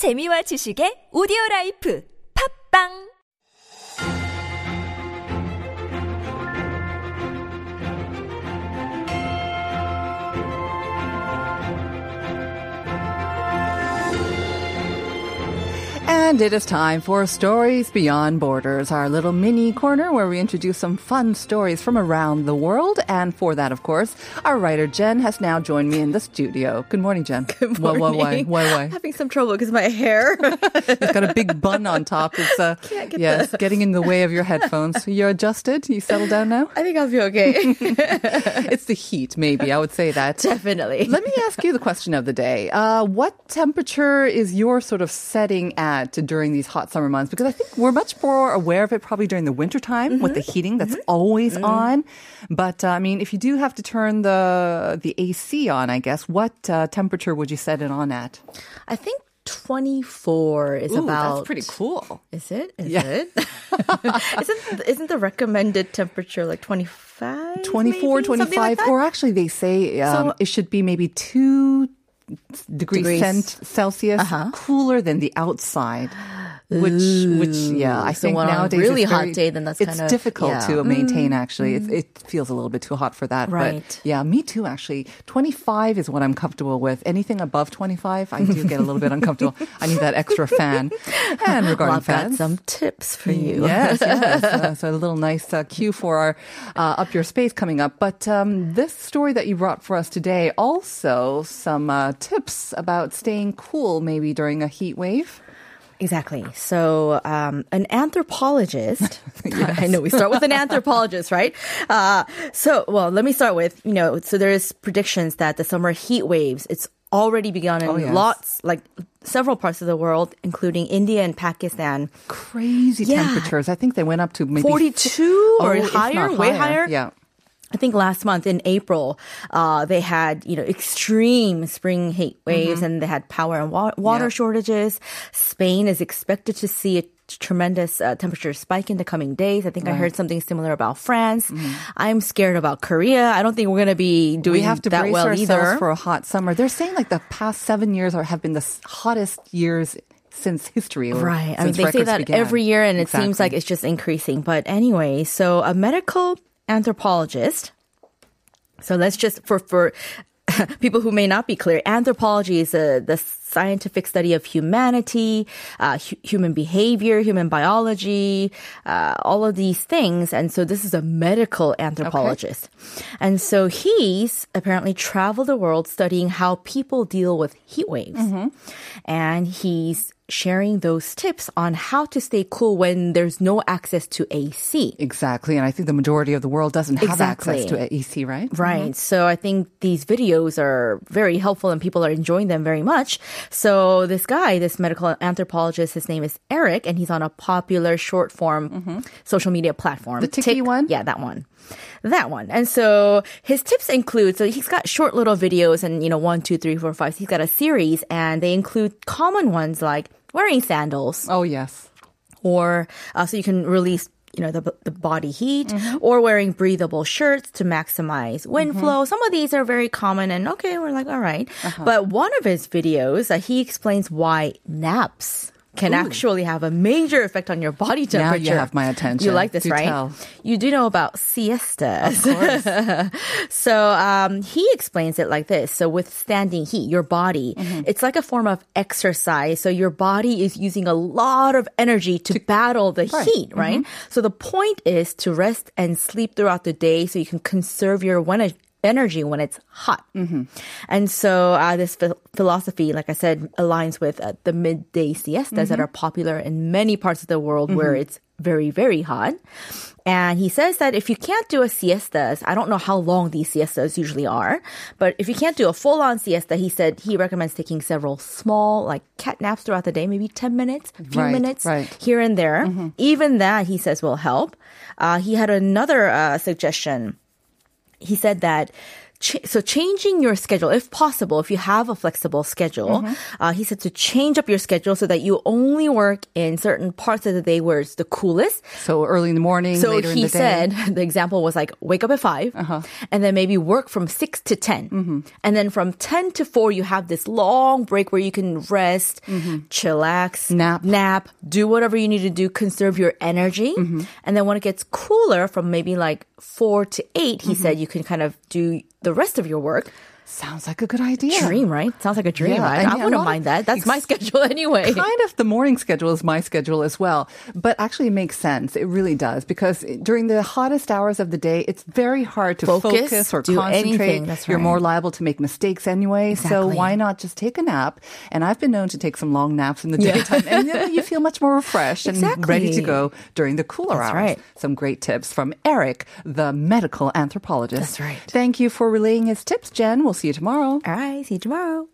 재미와 지식의 오디오 라이프. 팝빵 And it is time for Stories Beyond Borders, our little mini corner where we introduce some fun stories from around the world. And for that, of course, our writer Jen has now joined me in the studio. Good morning, Jen. Good morning. why, why, why, why? Having some trouble because my hair. It's got a big bun on top. It's uh, Can't get yeah, it's getting in the way of your headphones. You're adjusted. You settled down now. I think I'll be okay. It's the heat, maybe. I would say that. Definitely. Let me ask you the question of the day. Uh, what temperature is your sort of setting at during these hot summer months? Because I think we're much more aware of it probably during the wintertime with the heating that's always on. But uh, I mean, if you do have to turn the the AC on, I guess, what uh, temperature would you set it on at? I think 24 is Ooh, about. that's pretty cool. Is it? Is Yeah. it? isn't, isn't the recommended temperature like 25? 24, maybe? 25, like or actually they say um, So- it should be maybe two degrees, Degrees. cent- Celsius Uh-huh. cooler than the outside. Which, which, yeah, I So think on a nowadays really hot day, then that's it's kind of- it's difficult yeah. Mm-hmm. to maintain. Actually, it, it feels a little bit too hot for that. Right. But yeah, me too. Actually, twenty five is what I'm comfortable with. Anything above twenty five, I do get a little bit uncomfortable. I need that extra fan. And Well, regarding I've got fans, some tips for you. Yes, yes. Uh, so a little nice uh, cue for our uh, Up Your Space coming up. But um, this story that you brought for us today, also some uh, tips about staying cool maybe during a heat wave. Exactly. So, um, an anthropologist. I know we start with an anthropologist, right? Uh, so, well, let me start with you know. So there's predictions that the summer heat waves. It's already begun in Oh, yes. lots, like several parts of the world, including India and Pakistan. Crazy Yeah. temperatures. I think they went up to maybe 42 or Oh, if higher, way higher. Yeah. I think last month in April, uh, they had you know extreme spring heat waves, and they had power and wa- water shortages. Spain is expected to see a tremendous uh, temperature spike in the coming days. I think I heard something similar about France. I'm scared about Korea. I don't think we're going to be doing We have to that brace well ourselves either. for a hot summer. They're saying like the past seven years are, have been the hottest years since history. Or Right. I mean, they say that began. every year, and it seems like it's just increasing. But anyway, so a medical anthropologist. So let's just for for people who may not be clear, anthropology is a, the scientific study of humanity, uh, hu- human behavior, human biology, uh, all of these things. And so this is a medical anthropologist. And so he's apparently traveled the world studying how people deal with heat waves. And he's sharing those tips on how to stay cool when there's no access to AC. Exactly. And I think the majority of the world doesn't have access to AC, right? Right. Mm-hmm. So I think these videos are very helpful and people are enjoying them very much. So this guy, this medical anthropologist, his name is Eric and he's on a popular short form mm-hmm. social media platform. The Tiki one? Yeah, that one. That one. And so his tips include, so he's got short little videos and, you know, one, two, three, four, five. He's got a series and they include common ones like wearing sandals. Oh, yes. or uh, so you can release you know the, the body heat or wearing breathable shirts to maximize wind flow. Some of these are very common and okay we're like all right. but one of his videos uh, he explains why naps can actually have a major effect on your body temperature. Now you have my attention. You like this, Do right? tell. You do know about siestas. Of course. So um, he explains it like this. So with standing heat, your body, Mm-hmm. it's like a form of exercise. So your body is using a lot of energy to, battle the Right. heat, right? Mm-hmm. So the point is to rest and sleep throughout the day so you can conserve your energy when it's hot. Mm-hmm. And so uh, this ph- philosophy, like I said, aligns with uh, the midday siestas that Mm-hmm. are popular in many parts of the world where it's very, very hot. And he says that if you can't do a siestas, I don't know how long these siestas usually are, but if you can't do a full on siesta, he said he recommends taking several small, like cat naps throughout the day, maybe 10 minutes, a few Right, minutes right. here and there. Even that, he says, will help. Uh, he had another uh, suggestion. He said that so changing your schedule, if possible, if you have a flexible schedule, uh, he said to change up your schedule so that you only work in certain parts of the day where it's the coolest. So early in the morning, So later he in the day. Uh-huh. said the example was like wake up at 5 and then maybe work from six to 10 Mm-hmm. and then from ten to four you have this long break where you can rest, chillax, Mm-hmm. Nap. nap, do whatever you need to do, conserve your energy, Mm-hmm. and then when it gets cooler from maybe like four to 8 he Mm-hmm. said you can kind of do the rest of your work. Sounds like a good idea. Dream, right? Sounds like a dream. Yeah, right? I yeah, wouldn't mind that. That's my schedule anyway. kind of the morning schedule is my schedule as well. But actually, it makes sense. It really does because during the hottest hours of the day, it's very hard to Focus, focus, or do concentrate. anything. That's You're more liable to make mistakes anyway. So why not just take a nap? And I've been known to take some long naps in the Yeah. daytime, and you, you feel much more refreshed and ready to go during the cooler That's hours. right. Some great tips from Eric, the medical anthropologist. That's right. Thank you for relaying his tips, Jen. We'll see you tomorrow. All right, see you tomorrow.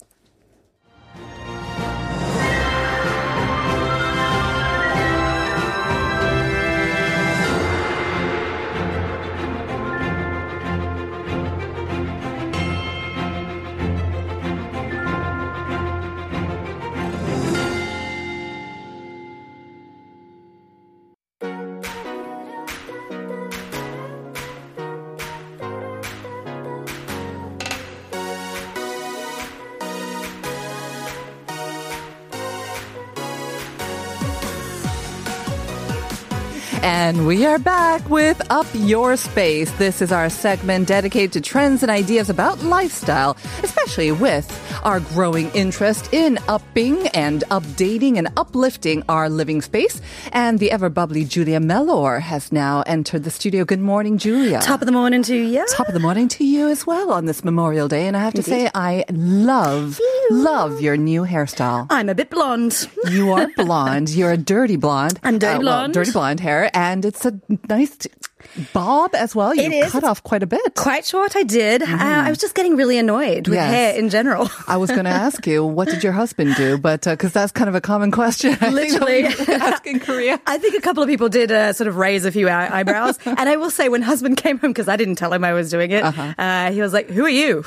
And we are back with Up Your Space. This is our segment dedicated to trends and ideas about lifestyle, especially with our growing interest in upping and updating and uplifting our living space. And the ever bubbly Julia Mellor has now entered the studio. Good morning, Julia. Top of the morning to you. Top of the morning to you as well on this Memorial Day. And I have to say, I love, love your new hairstyle. I'm a bit blonde. You are blonde. You're a dirty blonde. I'm dirty uh, well, blonde. dirty blonde hair, and it's a nice bob as well. You It is. cut off quite a bit. Quite short, I did. Uh, I was just getting really annoyed with Mm-hmm. Yes. hair in general. I was going to ask you, what did your husband do? But because that's kind of a common question, I Literally. that we ask in Korea. I think a couple of people did uh, sort of raise a few eyebrows. and I will say, when husband came home, because I didn't tell him I was doing it, Uh-huh. uh, he was like, Who are you?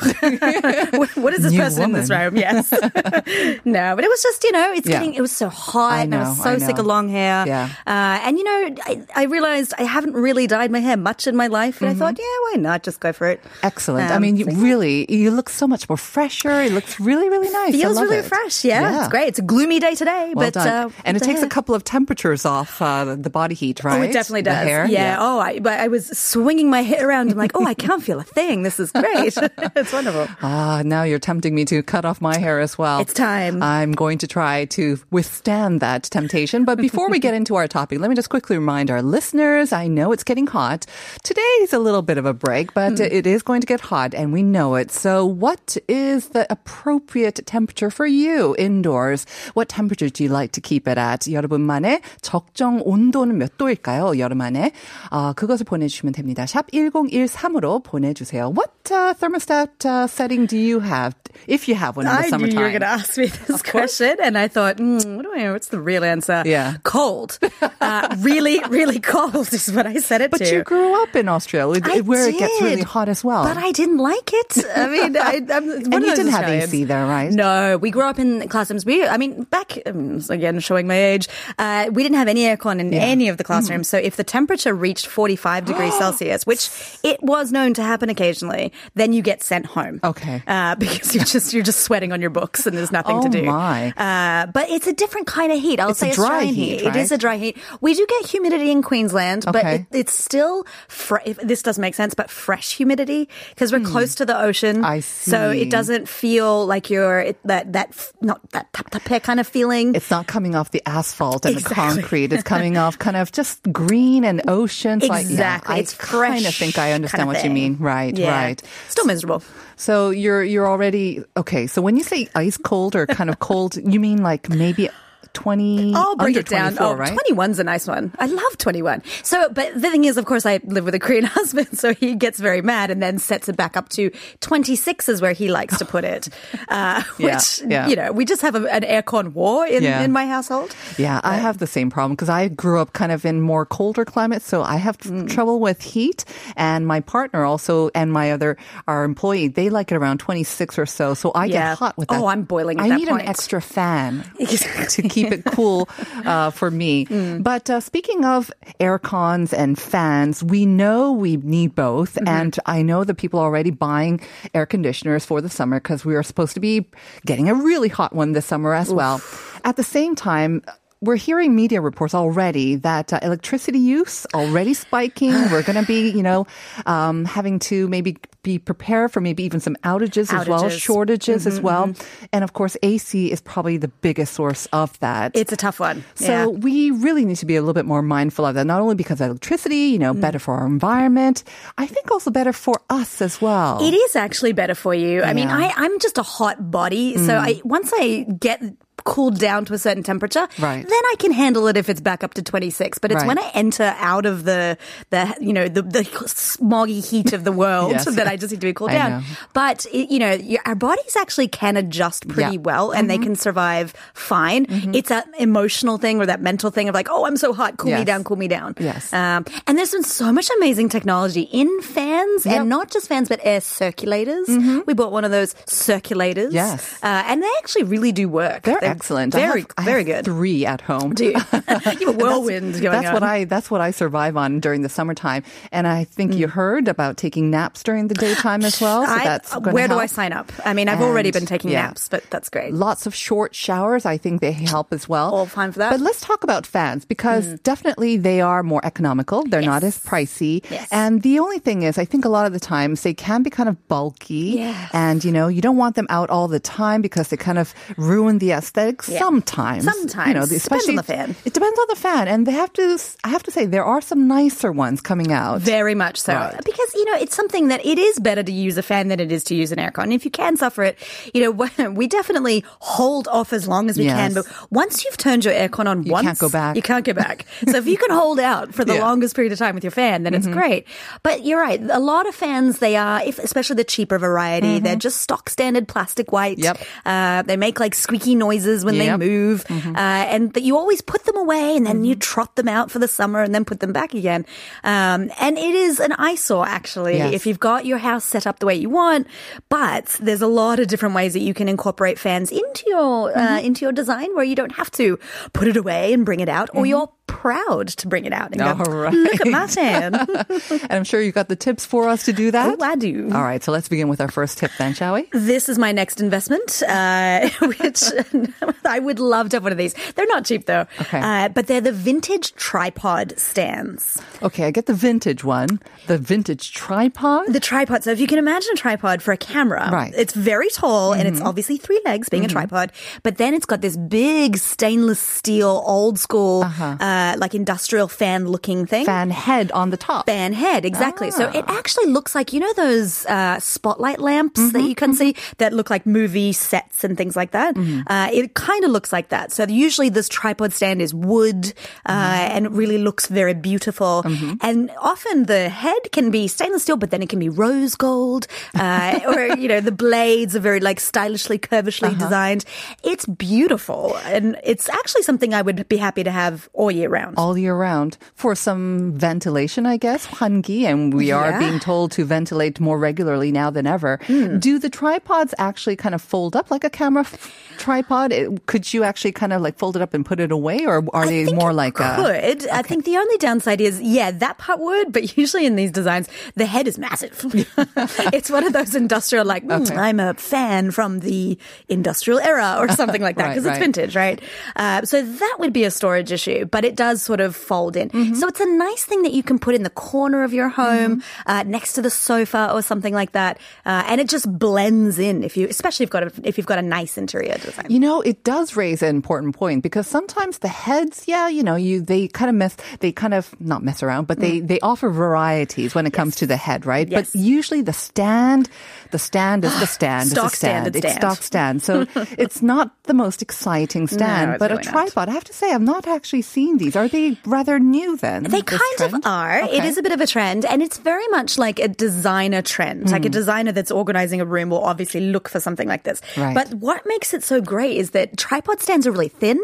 what is this New person in this room? Yes. no, but it was just, you know, it's Yeah. getting, it was so hot. I and I was so I sick of long hair. Yeah. Uh, and, you know, I, I realized I haven't really dyed my hair much in my life. And I thought, yeah, why not? Just go for it. Mm-hmm. Excellent. I Um, mean, you really, you look so much more fresher. It looks really, really nice. I Feels really it. fresh. Yeah, it's great. It's a gloomy day today, Well but uh, and it takes a couple of temperatures off uh, the body heat, right? Oh, it definitely does. hair? Yeah. Oh, I, but I was swinging my hair around. I'm like, oh, I can't feel a thing. This is great. it's wonderful. Ah, now you're tempting me to cut off my hair as well. It's time. I'm going to try to withstand that temptation. But before we get into our topic, let me just quickly remind our listeners I know it's getting hot Today's a little bit of a break, but Hmm. it is going to get hot and we know it. So, what is the appropriate temperature for you indoors? What temperature do you like to keep it at? 여러분만의 적정 온도는 몇 도일까요? 여름 안에. 어, 그것을 보내주시면 됩니다. 샵 1013으로 보내주세요. What uh, thermostat uh, setting do you have, if you have one in the I knew summertime? you were going to ask me this question, and I thought, mm, what do I know? What's the real answer? Yeah. cold. Uh, really, really cold is what I said it But to. you grew up in Australia, I where it gets really hot as well. But I didn't like it. I mean, I, I'm and you didn't have AC there, right? No, we grew up in classrooms. We, I mean, back again, showing my age, uh, we didn't have any aircon in any of the classrooms. So if the temperature reached 45 degrees Celsius, which it was known to happen occasionally, then you get sent home. Okay. uh, because you're just you're just sweating on your books and there's nothing to Oh, do. my. Uh, but it's a different kind of heat. I'll It's a say dry Australian heat, It is right? a dry heat. We do get humidity in Queensland, but it, it's still fre- if this doesn't make sense, but fresh humidity because we're hmm. close to the ocean. I So it doesn't feel like you're it, that that f- not that tap tap kind of feeling. It's not coming off the asphalt and Exactly. the concrete. It's coming off kind of just green and oceans. Like, exactly. I it's fresh. kind of think I understand kind of what you mean. Right, Yeah. right. Still miserable. So you're you're already okay. So when you say ice cold or kind of cold, you mean like maybe 20. I'll bring it down. 24, Oh, right? 21's a nice one. I love 21. So, but the thing is, of course, I live with a Korean husband, so he gets very mad and then sets it back up to 26 is where he likes to put it. Uh, Yeah, which, yeah. you know, we just have a, an aircon war in, Yeah. in my household. Yeah, I have the same problem because I grew up kind of in more colder climates, so I have tr- trouble with heat. And my partner also, and my other, our employee, they like it around 26 or so. So I get hot with that. Oh, I'm boiling at I need point. an extra fan to keep it cool uh, for me. Mm. But uh, speaking of air cons and fans, we know we need both. Mm-hmm. And I know that people are already buying air conditioners for the summer because we are supposed to be getting a really hot one this summer as well. At the same time, we're hearing media reports already that uh, electricity use already spiking. We're going to be, you know, um, having to maybe be prepared for maybe even some outages, as well, Outages. Mm-hmm, shortages as well. And of course, AC is probably the biggest source of that. It's a tough one. So Yeah. we really need to be a little bit more mindful of that, not only because of electricity, you know, Mm. better for our environment, I think also better for us as well. It is actually better for you. I mean, Mm. I, I'm just a hot body. So I once I get cooled down to a certain temperature, Right. then I can handle it if it's back up to 26. But it's Right. when I enter out of the, the you know, the, the smoggy heat of the world Yes. that I just need to be cooled I down. know. But, it, you know, your- our bodies actually can adjust pretty Yeah. Mm-hmm. well and they can survive fine. It's that emotional thing or that mental thing of like, oh, I'm so hot, cool me down, cool me down. Yes. Um, and there's been so much amazing technology in fans Yep. and not just fans, but air circulators. We bought one of those circulators. Mm-hmm. Yes. Uh, and they actually really do work. They're, excellent. Very, have- very good. Three at home. Do you? you have a whirlwind that's, going that's on. what I that's what I survive on during the summertime. And I think you heard about taking naps during the daytime as well. So Mm. I- that's where do I sign up? I mean, I've already been taking yeah. naps, but that's great. Lots of short showers. I think they help as well. All fine for that. Mm. But let's talk about fans because definitely they are more economical. They're not as pricey. Yes. And the only thing is, I think a lot of the times they can be kind of bulky. Yes. And, you know, you don't want them out all the time because they kind of ruin the aesthetics Yeah. sometimes. You know, Sometimes. Depends especially on the fan. It depends on the fan. And they have to, I have to say, there are some nicer ones coming out. Very much so. Right. Because, you know, it's something that it is better to use a fan than it is to use an aircon. If you can suffer it, you know, we definitely hold off as long as we can. But once you've turned your aircon on You once, can't go back. You can't go back. so if you can hold out for the Yeah. Mm-hmm. longest period of time with your fan, then it's great. But you're right. A lot of fans, they are, if, especially the cheaper variety, they're just stock standard plastic white. Mm-hmm. Yep. Uh, they make like squeaky when Yep. Mm-hmm. they move. Uh, and that you always put them away and then you Mm-hmm. trot them out for the summer and then put them back again. Um, and it is an eyesore actually Yes. if you've got your house set up the way you want. But there's a lot of different ways that you can incorporate fans into your Mm-hmm. uh, into your design where you don't have to put it away and bring it out, or you're proud to bring it out and go, Mm-hmm. All right. look at my fan. and I'm sure you've got the tips for us to do that. oh, I do. All right, so let's begin with our first tip then, shall we? This is my next investment, uh, which I would love to have one of these. They're not cheap though, Okay. uh, but they're the vintage tripod stands. Okay, I get the vintage one, the vintage tripod. The tripod. So if you can imagine a tripod for a camera, Right. It's very tall and Mm-hmm. it's obviously three legs, being a tripod, but then it's got this big stainless steel, old school, uh like industrial fan looking thing. Uh-huh. fan head on the top. Fan head, exactly. So it actually looks like you know those uh, spotlight lamps that you can see that look like movie sets and things like that. Uh, it kind of looks like that. So usually this tripod stand is wood uh, and it really looks very beautiful. And often the head can be stainless steel, but then it can be rose gold, uh, or you know the blades are very like stylishly, curvishly designed. It's beautiful, and it's actually something I would be happy to have all year round. all year round for some ventilation, I guess. 환기, and we are Yeah. Hmm. being told to ventilate more regularly now than ever. Do the tripods actually kind of fold up like a camera f- tripod? It- could you actually kind of like fold it up and put it away, or are they think more like a? could. I think the only downside is, yeah, that part would, but usually in these designs, the head is massive. it's one of those industrial, like, mm, Okay. I'm a fan from the industrial era or something like that Right, because it's vintage, right? Uh, so that would be a storage issue, but it does sort of fold in. So it's a nice thing that you can put in the corner of your home, uh, next to the sofa or something like that, uh, and it just blends in. If you, especially if you've got a, if you've got a nice interior design. You know, it does raise an important point because sometimes the heads, yeah, you know, you they kind of mess, they kind of not mess around, but they they offer varieties when it comes to the head, right? Mm. Yes. But usually the stand, the stand is the stand, is Stock the stand, it's stand. stock stand. So it's not the most exciting stand, it's but really a not. tripod. I have to say, I've not actually seen these. Are they rather new then? They kind trend? of are. It Okay. is a bit of a trend, and it's very much like a designer trend. Like a designer that's organizing a room will obviously look for something like this. Right. But what makes it so great is that tripod stands are really thin,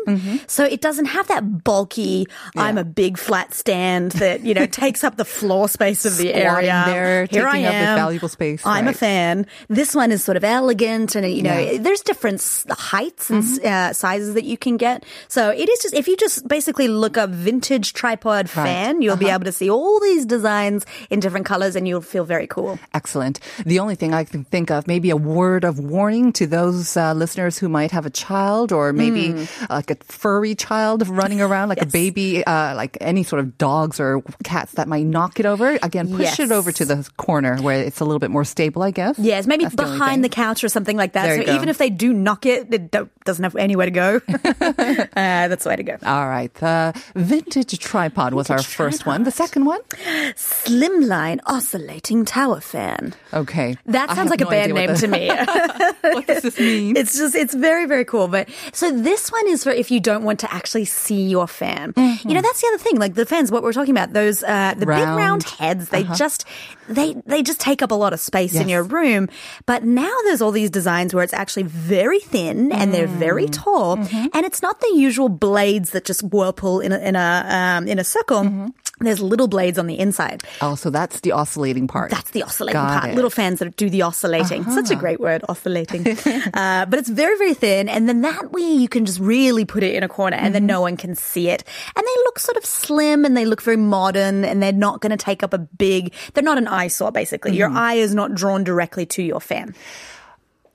so it doesn't have that bulky. I'm a big flat stand that you know takes up the floor space of the Squatting area. there, Here I taking up the am. valuable space, I'm a fan. This one is sort of elegant, and you know, Yeah. Mm-hmm. there's different heights and uh, sizes that you can get. So it is just if you just basically look up vintage tripod Right. fan, you'll Uh-huh. be able to see all these designs in different colors, and you'll feel very cool. Excellent. The only thing I can think of, maybe a word of warning to those uh, listeners who might have a child or maybe Hmm. like a furry child running around, like a baby, uh, like any sort of dogs or cats that might knock it over. Again, push Yes. it over to the corner where it's a little bit more stable, I guess. Yes, maybe That's behind the, thing. couch or something like that. There so even if they do knock it, it doesn't have anywhere to go. uh, that's the way to go. All right. The vintage tripod was our first one. The second one? Slimline oscillating tower fan. Okay. That sounds like a no band name to me. what does this mean? It's just, it's very, very cool. But so this one is for if you don't want to actually see your fan. You know, that's the other thing. Like the fans, what we're talking about, those, uh, the big Round. Uh-huh. round heads, they just, they, they just take up a lot of space in your room. But now there's all these designs where it's actually very thin and they're Mm. very tall. Mm-hmm. And it's not the usual blades that just whirlpool in a, in a, um, in a circle. Mm-hmm. There's little blades on the inside. Oh, so that's the oscillating part. That's the oscillating Got part. it. Uh-huh. Little fans that do the oscillating. Such a great word, oscillating. uh, but it's very, very thin. And then that way you can just really put it in a corner and Mm-hmm. then no one can see it. And they look sort of slim and they look very modern and they're not going to take up a big, they're not an eyesore basically. Your Mm-hmm. eye is not drawn directly to your fan.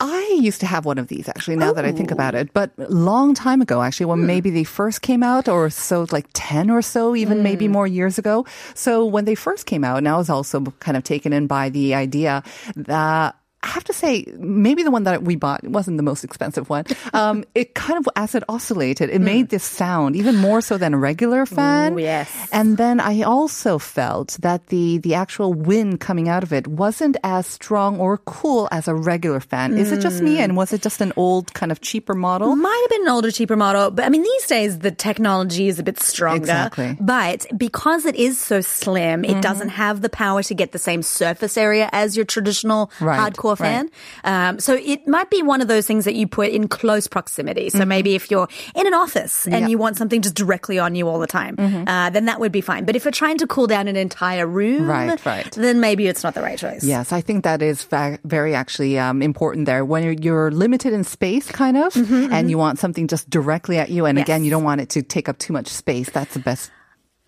I used to have one of these actually, now that I think about it, but long time ago, actually, when maybe they first came out, or so like 10 or so, even maybe Hmm. more years ago. So when they first came out, and I was also kind of taken in by the idea that I have to say, maybe the one that we bought wasn't the most expensive one. Um, it kind of, as it oscillated, it made this sound even more so than a regular fan. Ooh, yes. And then I also felt that the the actual wind coming out of it wasn't as strong or cool as a regular fan. Is it just me, and was it just an old kind of cheaper model? Might have been an older, cheaper model, but I mean, these days the technology is a bit stronger. Exactly. But because it is so slim, Mm-hmm. it doesn't have the power to get the same surface area as your traditional Right, hardcore right. fan. Um, so it might be one of those things that you put in close proximity. So maybe if you're in an office and Mm-hmm. Mm-hmm. you want something just directly on you all the time, uh, then that would be fine. But if you're trying to cool down an entire room, Right, right. then maybe it's not the right choice. Yes, I think that is va- very actually um, important there. When you're, you're limited in space, kind of, and you want something just directly at you, and again, you don't want it to take up too much space. That's the best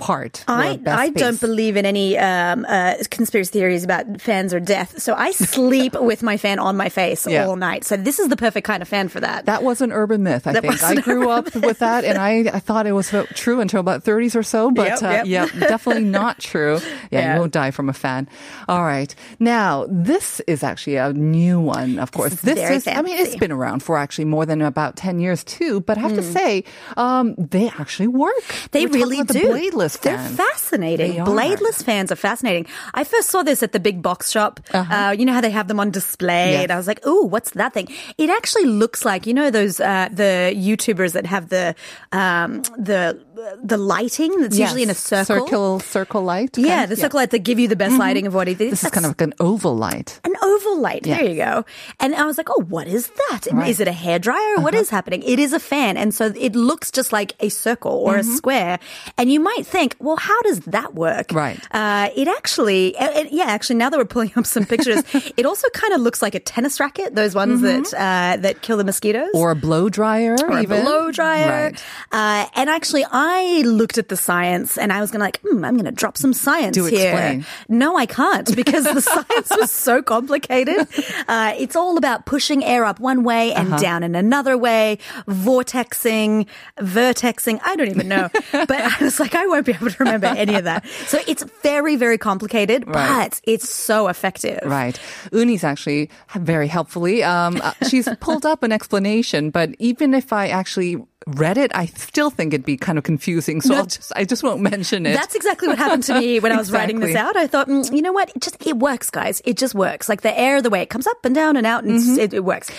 part. I, I don't believe in any um, uh, conspiracy theories about fans or death. So I sleep with my fan on my face Yeah. all night. So this is the perfect kind of fan for that. That was an urban myth, I That think. I grew up with that, and I, I thought it was true until about 30s or so, but Yep, uh, yep. yeah, definitely not true. Yeah, Yeah. you won't die from a fan. All right. Now, this is actually a new one, of course. is very is, I mean, it's been around for actually more than about 10 years, too, but I have to say, um, they actually work. Hmm. They We're really do. The bladeless They're fascinating. They. Bladeless fans are fascinating. I first saw this at the big box shop. uh you know how they have them on display, Uh-huh. Yes. and I was like, "Ooh, what's that thing?" It actually looks like you know those uh, the YouTubers that have the um, the the lighting that's Yes. usually in a circle. Circle, circle light. Yeah, the circle light that give you the best lighting of what it is. This is kind of like an oval light. an oval light. There you go. And I was like, oh, what is that? Right. Uh-huh. Is it a hairdryer? What is happening? It is a fan. And so it looks just like a circle or Mm-hmm. a square. And you might think, well, how does that work? Right. Uh, it actually, it- yeah, actually, now that we're pulling up some pictures, it also kind of looks like a tennis racket, those ones that uh, that kill the mosquitoes. Or a blow dryer, or a blow dryer. Right. Uh, and actually, I looked at the science and I was going to like, hmm, I'm going to drop some science Do here. explain. No, I can't because the science was so complicated. Uh, it's all about pushing air up one way and Uh-huh. down in another way, vortexing, vertexing. I don't even know. but I was like, I won't be able to remember any of that. So it's very, very complicated, Right. but it's so effective. Right. Uni's actually very helpfully. Um, uh, she's pulled up an explanation, but even if I actually read it, I still think it'd be kind of confusing. So I'll just, I just won't mention it. That's exactly what happened to me when I was writing this out. I thought, mm, you know what? It just it works, guys. It just works. Like the air, the way it comes up and down and out, and Mm-hmm. it, it works.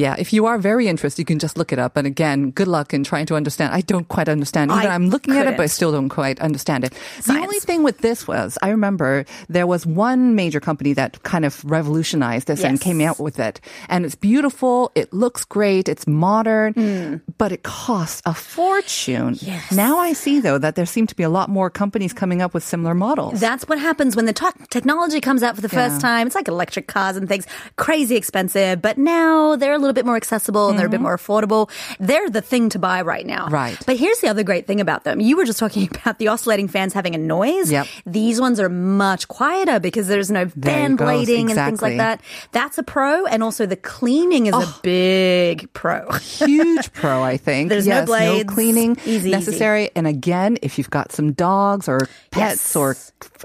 Yeah, if you are very interested, you can just look it up. And again, good luck in trying to understand. I don't quite understand. Even I I'm looking at it, but I still don't quite understand it. The only thing with this was, I remember there was one major company that kind of revolutionized this and came out with it. And it's beautiful. It looks great. It's modern, hmm. but it costs a fortune. Yes. Now I see though that there seem to be a lot more companies coming up with similar models. That's what happens when the tech technology comes out for the first time. It's like electric cars and things, crazy expensive, but now they're a little bit more accessible and they're a bit more affordable. They're the thing to buy right now. Mm-hmm. Right. But here's the other great thing about them. You were just talking about the oscillating fans having a noise. Yep. These ones are much quieter because there's no fan goes. blading and things like that. That's a pro. And also the cleaning is a big pro. huge pro, I think. There's no yes, blades. cleaning Easy, necessary. And again, if you've got some dogs or pets Yes. or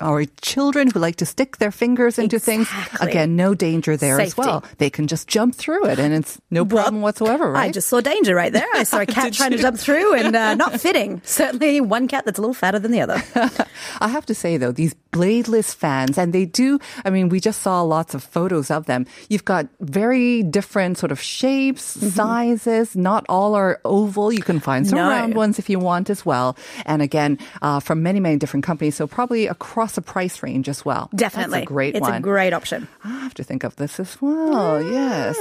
or children who like to stick their fingers into things, again, no danger there as well. They can just jump through it, and it's no problem whatsoever, right? I just saw danger right there. I saw a cat trying to jump through and uh, not fitting. Certainly one cat that's a little fatter than the other. I have to say though, these bladeless fans, and they do, I mean, we just saw lots of photos of them. You've got very different sort of shapes, Mm-hmm. sizes. Not all are oval. You can find some No. round ones if you want as well. And again, uh, from many, many different companies. So probably across a price range as well. Definitely. That's a great it's one. a great option. I have to think of this as well. Yes.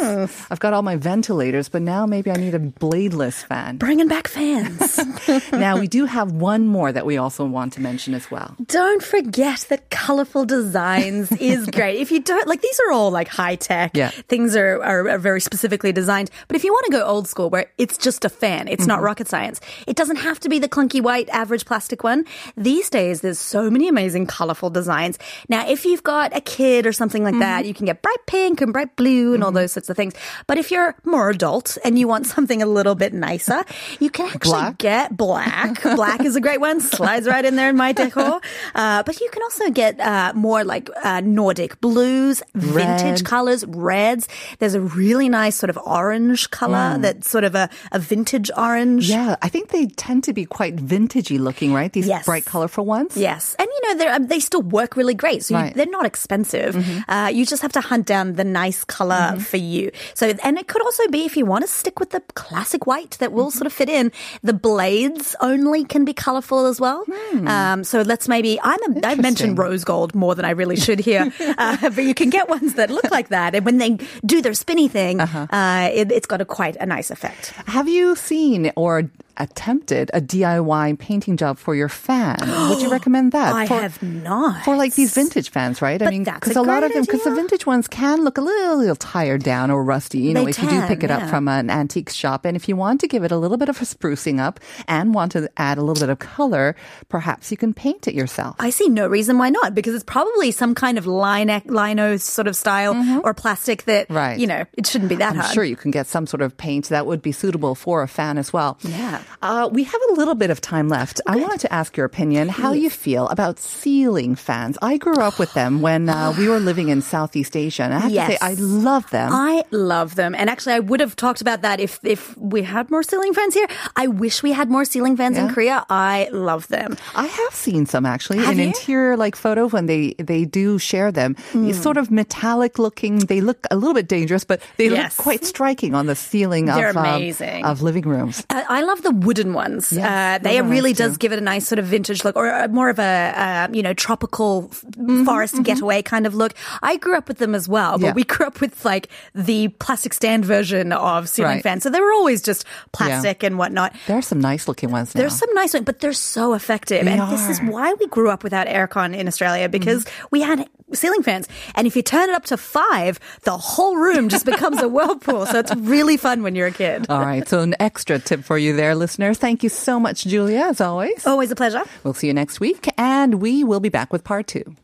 I've got all my ventilators, but now maybe I need a bladeless fan. Bringing back fans. now we do have one more that we also want to mention as well. don't forget that colorful designs is great. If you don't, like, these are all like high tech. Yeah. Things are, are, are very specifically designed. But if you want to go old school where it's just a fan, it's not mm-hmm. rocket science, it doesn't have to be the clunky white average plastic one. These days, there's so many amazing colorful designs. Now, if you've got a kid or something like mm-hmm. that, you can get bright pink and bright blue and all mm-hmm. those sorts of things. But if you're more adult and you want something a little bit nicer, you can actually Black? get black. black is a great one. Slides right in there in my decor. Uh, but you can also get uh, more like uh, Nordic blues, vintage colors, reds. There's a really nice sort of orange color that's sort of a, a vintage orange. Yeah, I think they tend to be quite vintagey looking, right? These Yes. bright, colorful ones. Yes, and you know um, they still work really great. So you, Right. they're not expensive. Uh, you just have to hunt down the nice color for you. So and it could also be if you want to stick with the classic white that will sort of fit in. The blades only can be colorful as well. Um, so let's maybe I'm a, I've mentioned rose gold more than I really should here, uh, but you can get ones that look like that, and when they do their spinny thing, uh it, it's got a quite a nice effect. Have you seen or attempted a DIY painting job for your fan? Would you recommend that? I for, have not For like these vintage fans, right? I mean, because a, a lot of them, because the vintage ones can look a little, little tired down or rusty, you know, They if you do pick it up from an antique shop. And if you want to give it a little bit of a sprucing up and want to add a little bit of color, perhaps you can paint it yourself. I see no reason why not because it's probably some kind of line lino sort of style mm-hmm. or plastic that Right. you know it shouldn't be that I'm hard. sure you can get some sort of paint that would be suitable for a fan as well. Yeah. Uh, we have a little bit of time left. I wanted to ask your opinion, how you feel about ceiling fans. I grew up with them when uh, we were living in Southeast Asia, and I have to say, I love them. I love them, and actually, I would have talked about that if if we had more ceiling fans here. I wish we had more ceiling fans in Korea. I love them. I have seen some actually Have in you? interior like photos when they they do share them. It's sort of metallic looking. They look a little bit dangerous, but they Yes. look quite striking on the ceiling They're of um, of living rooms. I I love the wooden ones. Yes, uh, they really too. does give it a nice sort of vintage look, or more of a uh, you know tropical f- forest getaway kind of look. I grew up with them as well, but Yeah. we grew up with like the plastic stand version of ceiling Right. fans, so they were always just plastic and whatnot. There are some nice looking ones now. There's some nice ones, but they're so effective. They and this is why we grew up without aircon in Australia because we had ceiling fans. And if you turn it up to five, the whole room just becomes a whirlpool. So it's really fun when you're a kid. All right, so an extra tip for you there, listener. Thank you so much, Julia, as always. Always a pleasure. We'll see you next week, and we will be back with part two.